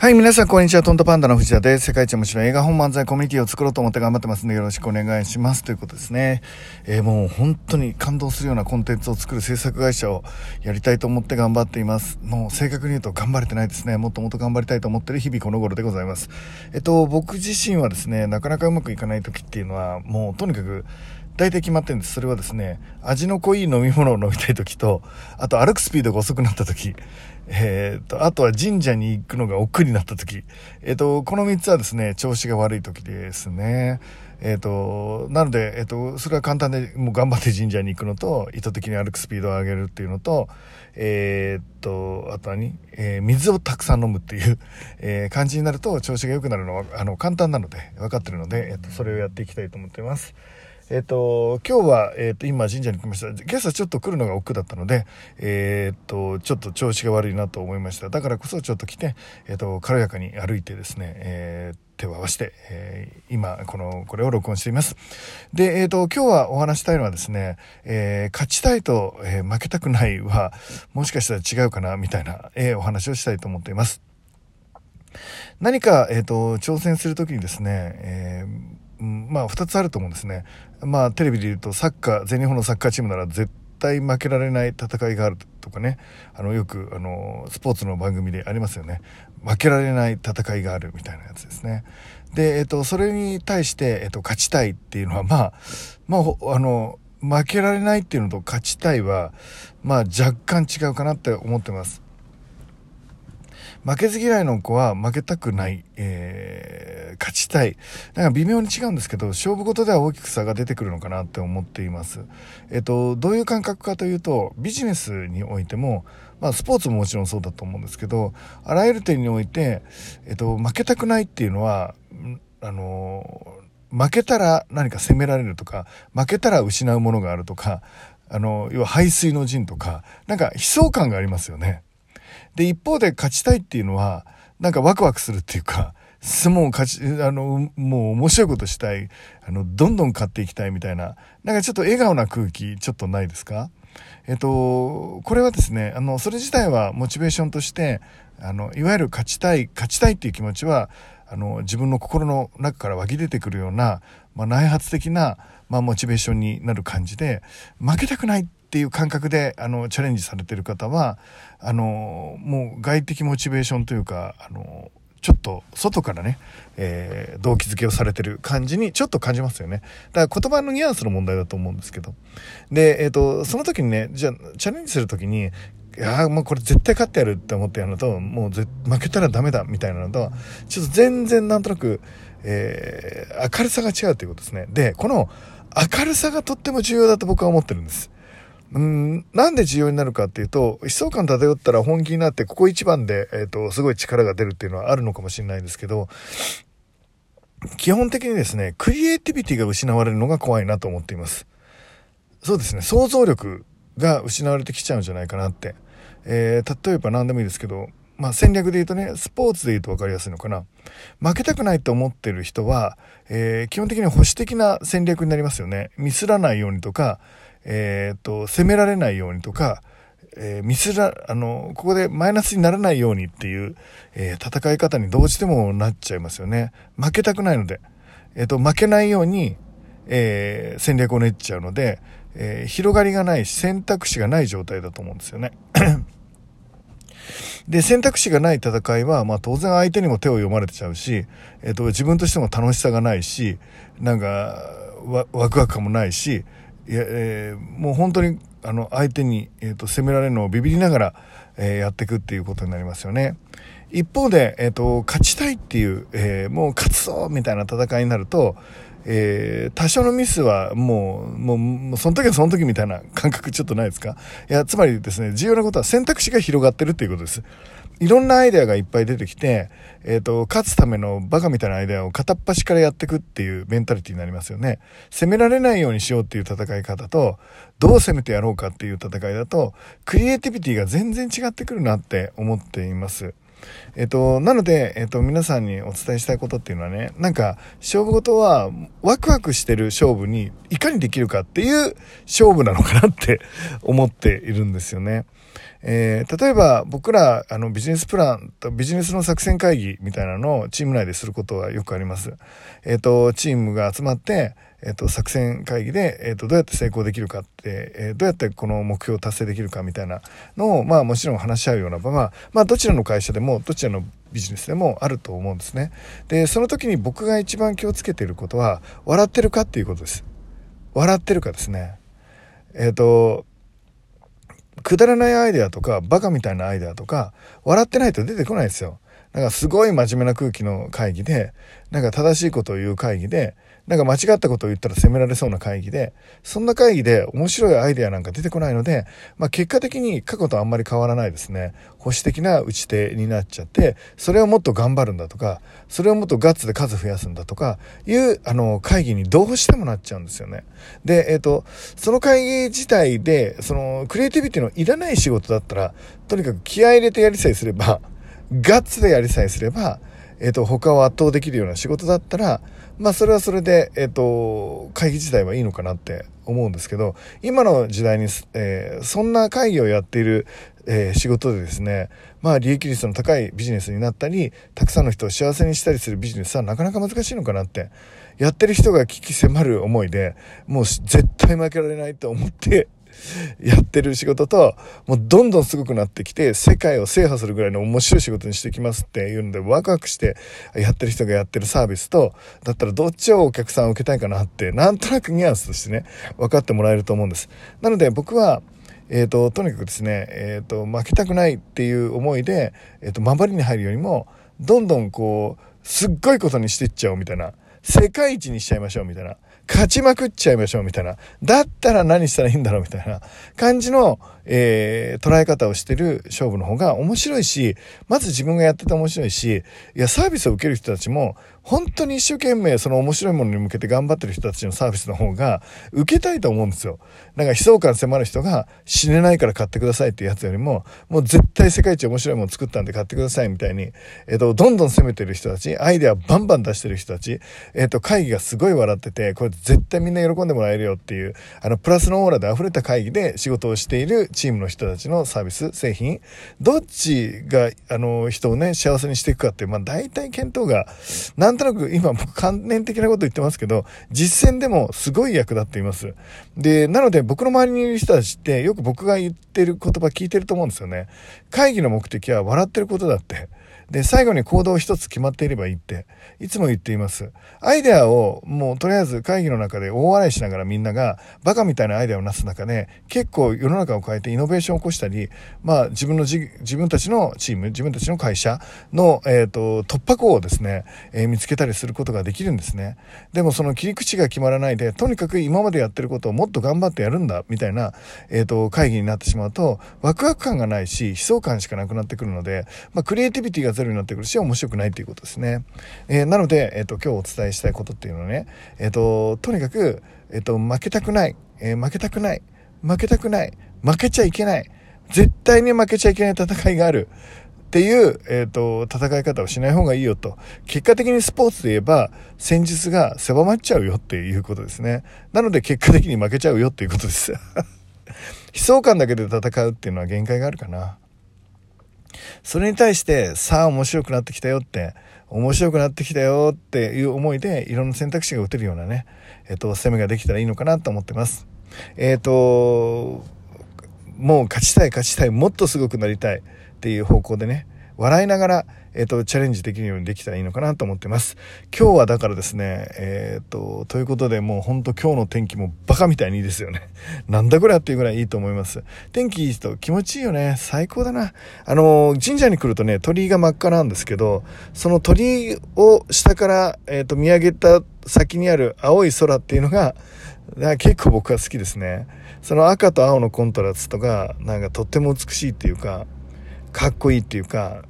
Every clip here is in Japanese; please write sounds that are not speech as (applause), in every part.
はい、皆さん、こんにちは。トントパンダの藤田です。世界一面白い映画本漫才コミュニティを作ろうと思って頑張ってますんで、よろしくお願いします。ということですね。えー、もう本当に感動するようなコンテンツを作る制作会社をやりたいと思って頑張っています。もう正確に言うと頑張れてないですね。もっともっと頑張りたいと思ってる日々この頃でございます。えっと、僕自身はですね、なかなかうまくいかない時っていうのは、もうとにかく、大体決まってるんです。それはですね、味の濃い飲み物を飲みたい時と、あと歩くスピードが遅くなった時、えっ、ー、と、あとは神社に行くのが億劫になった時、えっ、ー、と、この3つはですね、調子が悪い時ですね。えっ、と、なので、えっ、と、それは簡単で、もう頑張って神社に行くのと、意図的に歩くスピードを上げるっていうのと、えっと、あと何？え水をたくさん飲むっていう、え感じになると調子が良くなるのは、あの、簡単なので、分かってるので、えっと、それをやっていきたいと思っています。えっ、ー、と、今日は、えっ、ー、と、今神社に来ました。今朝ちょっと来るのが億劫だったので、えっ、と、ちょっと調子が悪いなと思いました。だからこそちょっと来て、えっ、と、軽やかに歩いてですね、え手を合わせて、え今、この、これを録音しています。で、えっ、と、今日はお話したいのはですね、え勝ちたいと、え負けたくないは、もしかしたら違うかな、みたいな、えお話をしたいと思っています。何か、えっ、と、挑戦するときにですね、えーうん、まあ2つあると思うんですね。まあテレビで言うとサッカー、全日本のサッカーチームなら絶対負けられない戦いがあるとかね、あのよくあのスポーツの番組でありますよね。負けられない戦いがあるみたいなやつですね。で、えっと、それに対して、えっと、勝ちたいっていうのは、まあ、まあ、あの、負けられないっていうのと勝ちたいは、まあ若干違うかなって思ってます。負けず嫌いの子は負けたくない、えー、勝ちたい。なんか微妙に違うんですけど、勝負事では大きく差が出てくるのかなって思っています。えっと、どういう感覚かというと、ビジネスにおいても、まあ、スポーツももちろんそうだと思うんですけど、あらゆる点において、えっと、負けたくないっていうのは、あの、負けたら何か責められるとか、負けたら失うものがあるとか、あの、要は排水の陣とか、なんか悲壮感がありますよね。で、一方で勝ちたいっていうのは、なんかワクワクするっていうか、相撲勝ち、あの、もう面白いことしたい、あの、どんどん勝っていきたいみたいな、なんかちょっと笑顔な空気、ちょっとないですか？えっと、これはですね、あの、それ自体はモチベーションとして、あの、いわゆる勝ちたい、勝ちたいっていう気持ちは、あの、自分の心の中から湧き出てくるような、まあ、内発的な、まあ、モチベーションになる感じで、負けたくないっっていう感覚で、あの、チャレンジされてる方は、あの、もう外的モチベーションというか、あの、ちょっと外からね、えー、動機づけをされてる感じにちょっと感じますよね。だから言葉のニュアンスの問題だと思うんですけど。で、えっ、ー、と、その時にね、じゃあ、チャレンジする時に、いやもうこれ絶対勝ってやるって思ってやるのと、もう負けたらダメだみたいなのと、ちょっと全然なんとなく、えー、明るさが違うということですね。で、この明るさがとっても重要だと僕は思ってるんです。うん、なんで重要になるかっていうと、悲壮感漂ったら本気になって、ここ一番で、えっ、ー、と、すごい力が出るっていうのはあるのかもしれないんですけど、基本的にですね、クリエイティビティが失われるのが怖いなと思っています。そうですね、想像力が失われてきちゃうんじゃないかなって。えー、例えば何でもいいですけど、まあ戦略で言うとね、スポーツで言うと分かりやすいのかな。負けたくないと思ってる人は、えー、基本的に保守的な戦略になりますよね。ミスらないようにとか、えっ、と、攻められないようにとか、えー、ミスら、あの、ここでマイナスにならないようにっていう、えー、戦い方にどうしてもなっちゃいますよね。負けたくないので。えっ、ー、と、負けないように、え戦略を練っちゃうので、え広がりがないし、選択肢がない状態だと思うんですよね。(coughs) で、選択肢がない戦いは、まあ当然相手にも手を読まれてちゃうし、えっ、と、自分としても楽しさがないし、なんか、ワクワク感もないし、いや、えー、もう本当にあの相手に、えーと、攻められるのをビビりながら、えー、やっていくっていうことになりますよね。一方で、えーと、勝ちたいっていう、えー、もう勝つぞみたいな戦いになると、えー、多少のミスはもう、もう、もうその時はその時みたいな感覚ちょっとないですか？いや、つまりですね、重要なことは選択肢が広がってるっていうことです。いろんなアイデアがいっぱい出てきて、えっ、ー、と、勝つためのバカみたいなアイデアを片っ端からやっていくっていうメンタリティになりますよね。攻められないようにしようっていう戦い方と、どう攻めてやろうかっていう戦いだと、クリエイティビティが全然違ってくるなって思っています。えっと、なので、えっと、皆さんにお伝えしたいことっていうのはね、なんか、勝負事は、ワクワクしてる勝負に、いかにできるかっていう勝負なのかなって (laughs) 思っているんですよね。えー、例えば僕らあのビジネスプランとビジネスの作戦会議みたいなのをチーム内ですることはよくあります。えっ、と、チームが集まって、えっ、と、作戦会議で、えっ、と、どうやって成功できるかって、えどうやってこの目標を達成できるかみたいなのを、まあもちろん話し合うような場は、まあどちらの会社でも、どちらのビジネスでもあると思うんですね。で、その時に僕が一番気をつけていることは、笑ってるかっていうことです。笑ってるかですね。えっ、と、くだらないアイデアとか、バカみたいなアイデアとか、笑ってないと出てこないですよ。なんかすごい真面目な空気の会議で、なんか正しいことを言う会議で、なんか間違ったことを言ったら責められそうな会議で、そんな会議で面白いアイデアなんか出てこないので、まあ結果的に過去とあんまり変わらないですね。保守的な打ち手になっちゃって、それをもっと頑張るんだとか、それをもっとガッツで数増やすんだとか、いう、あの、会議にどうしてもなっちゃうんですよね。で、えっ、ー、と、その会議自体で、その、クリエイティビティのいらない仕事だったら、とにかく気合入れてやりさえすれば、ガッツでやりさえすれば、えっ、ー、と、他を圧倒できるような仕事だったら、まあそれはそれで、えっ、ー、と、会議自体はいいのかなって思うんですけど、今の時代に、えー、そんな会議をやっている、えー、仕事でですね、まあ利益率の高いビジネスになったり、たくさんの人を幸せにしたりするビジネスはなかなか難しいのかなって、やってる人が危機迫る思いで、もう絶対負けられないと思ってやってる仕事と、もうどんどんすごくなってきて、世界を制覇するぐらいの面白い仕事にしていきますっていうので、ワクワクしてやってる人がやってるサービスと、だったらどっちをお客さん受けたいかなって、なんとなくニュアンスとしてね、分かってもらえると思うんです。なので僕は、えっ、ー、と、とにかくですね、えっ、ー、と、負けたくないっていう思いで、えっ、ー、と、守りに入るよりも、どんどんこう、すっごいことにしていっちゃおうみたいな、世界一にしちゃいましょうみたいな、勝ちまくっちゃいましょうみたいな。だったら何したらいいんだろうみたいな感じの、えー、捉え方をしてる勝負の方が面白いし、まず自分がやってて面白いし、いや、サービスを受ける人たちも、本当に一生懸命その面白いものに向けて頑張ってる人たちのサービスの方が受けたいと思うんですよ。なんか悲壮感迫る人が死ねないから買ってくださいっていうやつよりも、もう絶対世界一面白いもの作ったんで買ってくださいみたいに、えっ、と、どんどん攻めてる人たち、アイデアバンバン出してる人たち、えっ、と、会議がすごい笑ってて、これ絶対みんな喜んでもらえるよっていう、あの、プラスのオーラで溢れた会議で仕事をしているチームの人たちのサービス、製品、どっちが、あの、人をね、幸せにしていくかっていう、まあ大体見当が、なんとなく今僕関連的なこと言ってますけど、実践でもすごい役立っています。で、なので僕の周りにいる人たちってよく僕が言ってる言葉聞いてると思うんですよね。会議の目的は笑ってることだって。で、最後に行動一つ決まっていればいいって、いつも言っています。アイデアをもうとりあえず会議の中で大笑いしながらみんながバカみたいなアイデアをなす中で、結構世の中を変えてイノベーションを起こしたり、まあ自分の自分たちのチーム、自分たちの会社の、えっ、ー、と、突破口をですね、えー、見つけたりすることができるんですね。でもその切り口が決まらないで、とにかく今までやってることをもっと頑張ってやるんだ、みたいな、えっ、ー、と、会議になってしまうと、ワクワク感がないし、悲壮感しかなくなってくるので、まあクリエイティビティがゼロになってくるし、面白くないということですね。えー、なので、え、ー、と、今日お伝えしたいことっていうのはね、え、ー、と、とにかく、えっ、と、負けたくない、え負けたくない、負けたくない、負けちゃいけない、絶対に負けちゃいけない戦いがある。っていう、えっ、と、戦い方をしない方がいいよと。結果的にスポーツで言えば、戦術が狭まっちゃうよっていうことですね。なので結果的に負けちゃうよっていうことです。(laughs) 悲壮感だけで戦うっていうのは限界があるかな。それに対して、さあ面白くなってきたよって、面白くなってきたよっていう思いで、いろんな選択肢が打てるようなね、えっ、と、攻めができたらいいのかなと思ってます。えっ、と、もう勝ちたい勝ちたい、もっとすごくなりたいっていう方向でね、笑いながら、えっ、と、チャレンジできるようにできたらいいのかなと思ってます。今日はだからですね、えっ、と、ということでもうほんと今日の天気もバカみたいにいいですよね。(laughs) なんだこれっていうぐらいいいと思います。天気いいと気持ちいいよね。最高だな。あの、神社に来るとね、鳥居が真っ赤なんですけど、その鳥居を下から、えっ、と、見上げた先にある青い空っていうのが、結構僕は好きですね。その赤と青のコントラストが、なんかとっても美しいっていうか、かっこいいっていうか、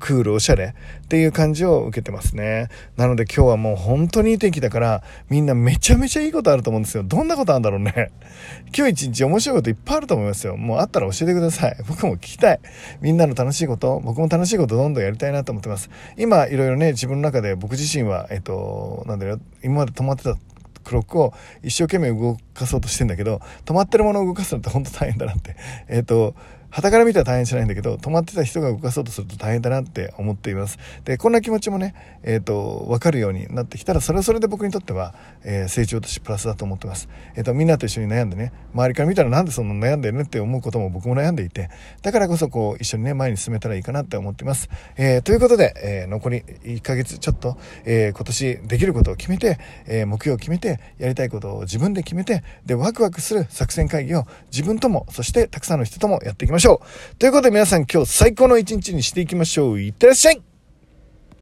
クール、おしゃれっていう感じを受けてますね。なので今日はもう本当にいい天気だから、みんなめちゃめちゃいいことあると思うんですよ。どんなことあるんだろうね。(laughs) 今日一日面白いこといっぱいあると思いますよ。もうあったら教えてください。(laughs) 僕も聞きたい。みんなの楽しいこと、僕も楽しいことどんどんやりたいなと思ってます。今、いろいろね、自分の中で僕自身は、えっと、なんだろう、今まで止まってたクロックを一生懸命動かそうとしてんだけど、止まってるものを動かすのって本当大変だなって。えっ、と、旗から見たら大変じゃないんだけど、止まってた人が動かそうとすると大変だなって思っています。で、こんな気持ちもね、えっ、ー、と、わかるようになってきたら、それはそれで僕にとっては、えー、成長としてプラスだと思ってます。えっ、ー、と、みんなと一緒に悩んでね、周りから見たらなんでそんな悩んでるねって思うことも僕も悩んでいて、だからこそこう、一緒にね、前に進めたらいいかなって思ってます。えということで、え残り1ヶ月ちょっと、え今年できることを決めて、え目標を決めて、やりたいことを自分で決めて、で、ワクワクする作戦会議を自分とも、そしてたくさんの人ともやっていきましょう。ということで皆さん今日最高の一日にしていきましょう。いってらっしゃい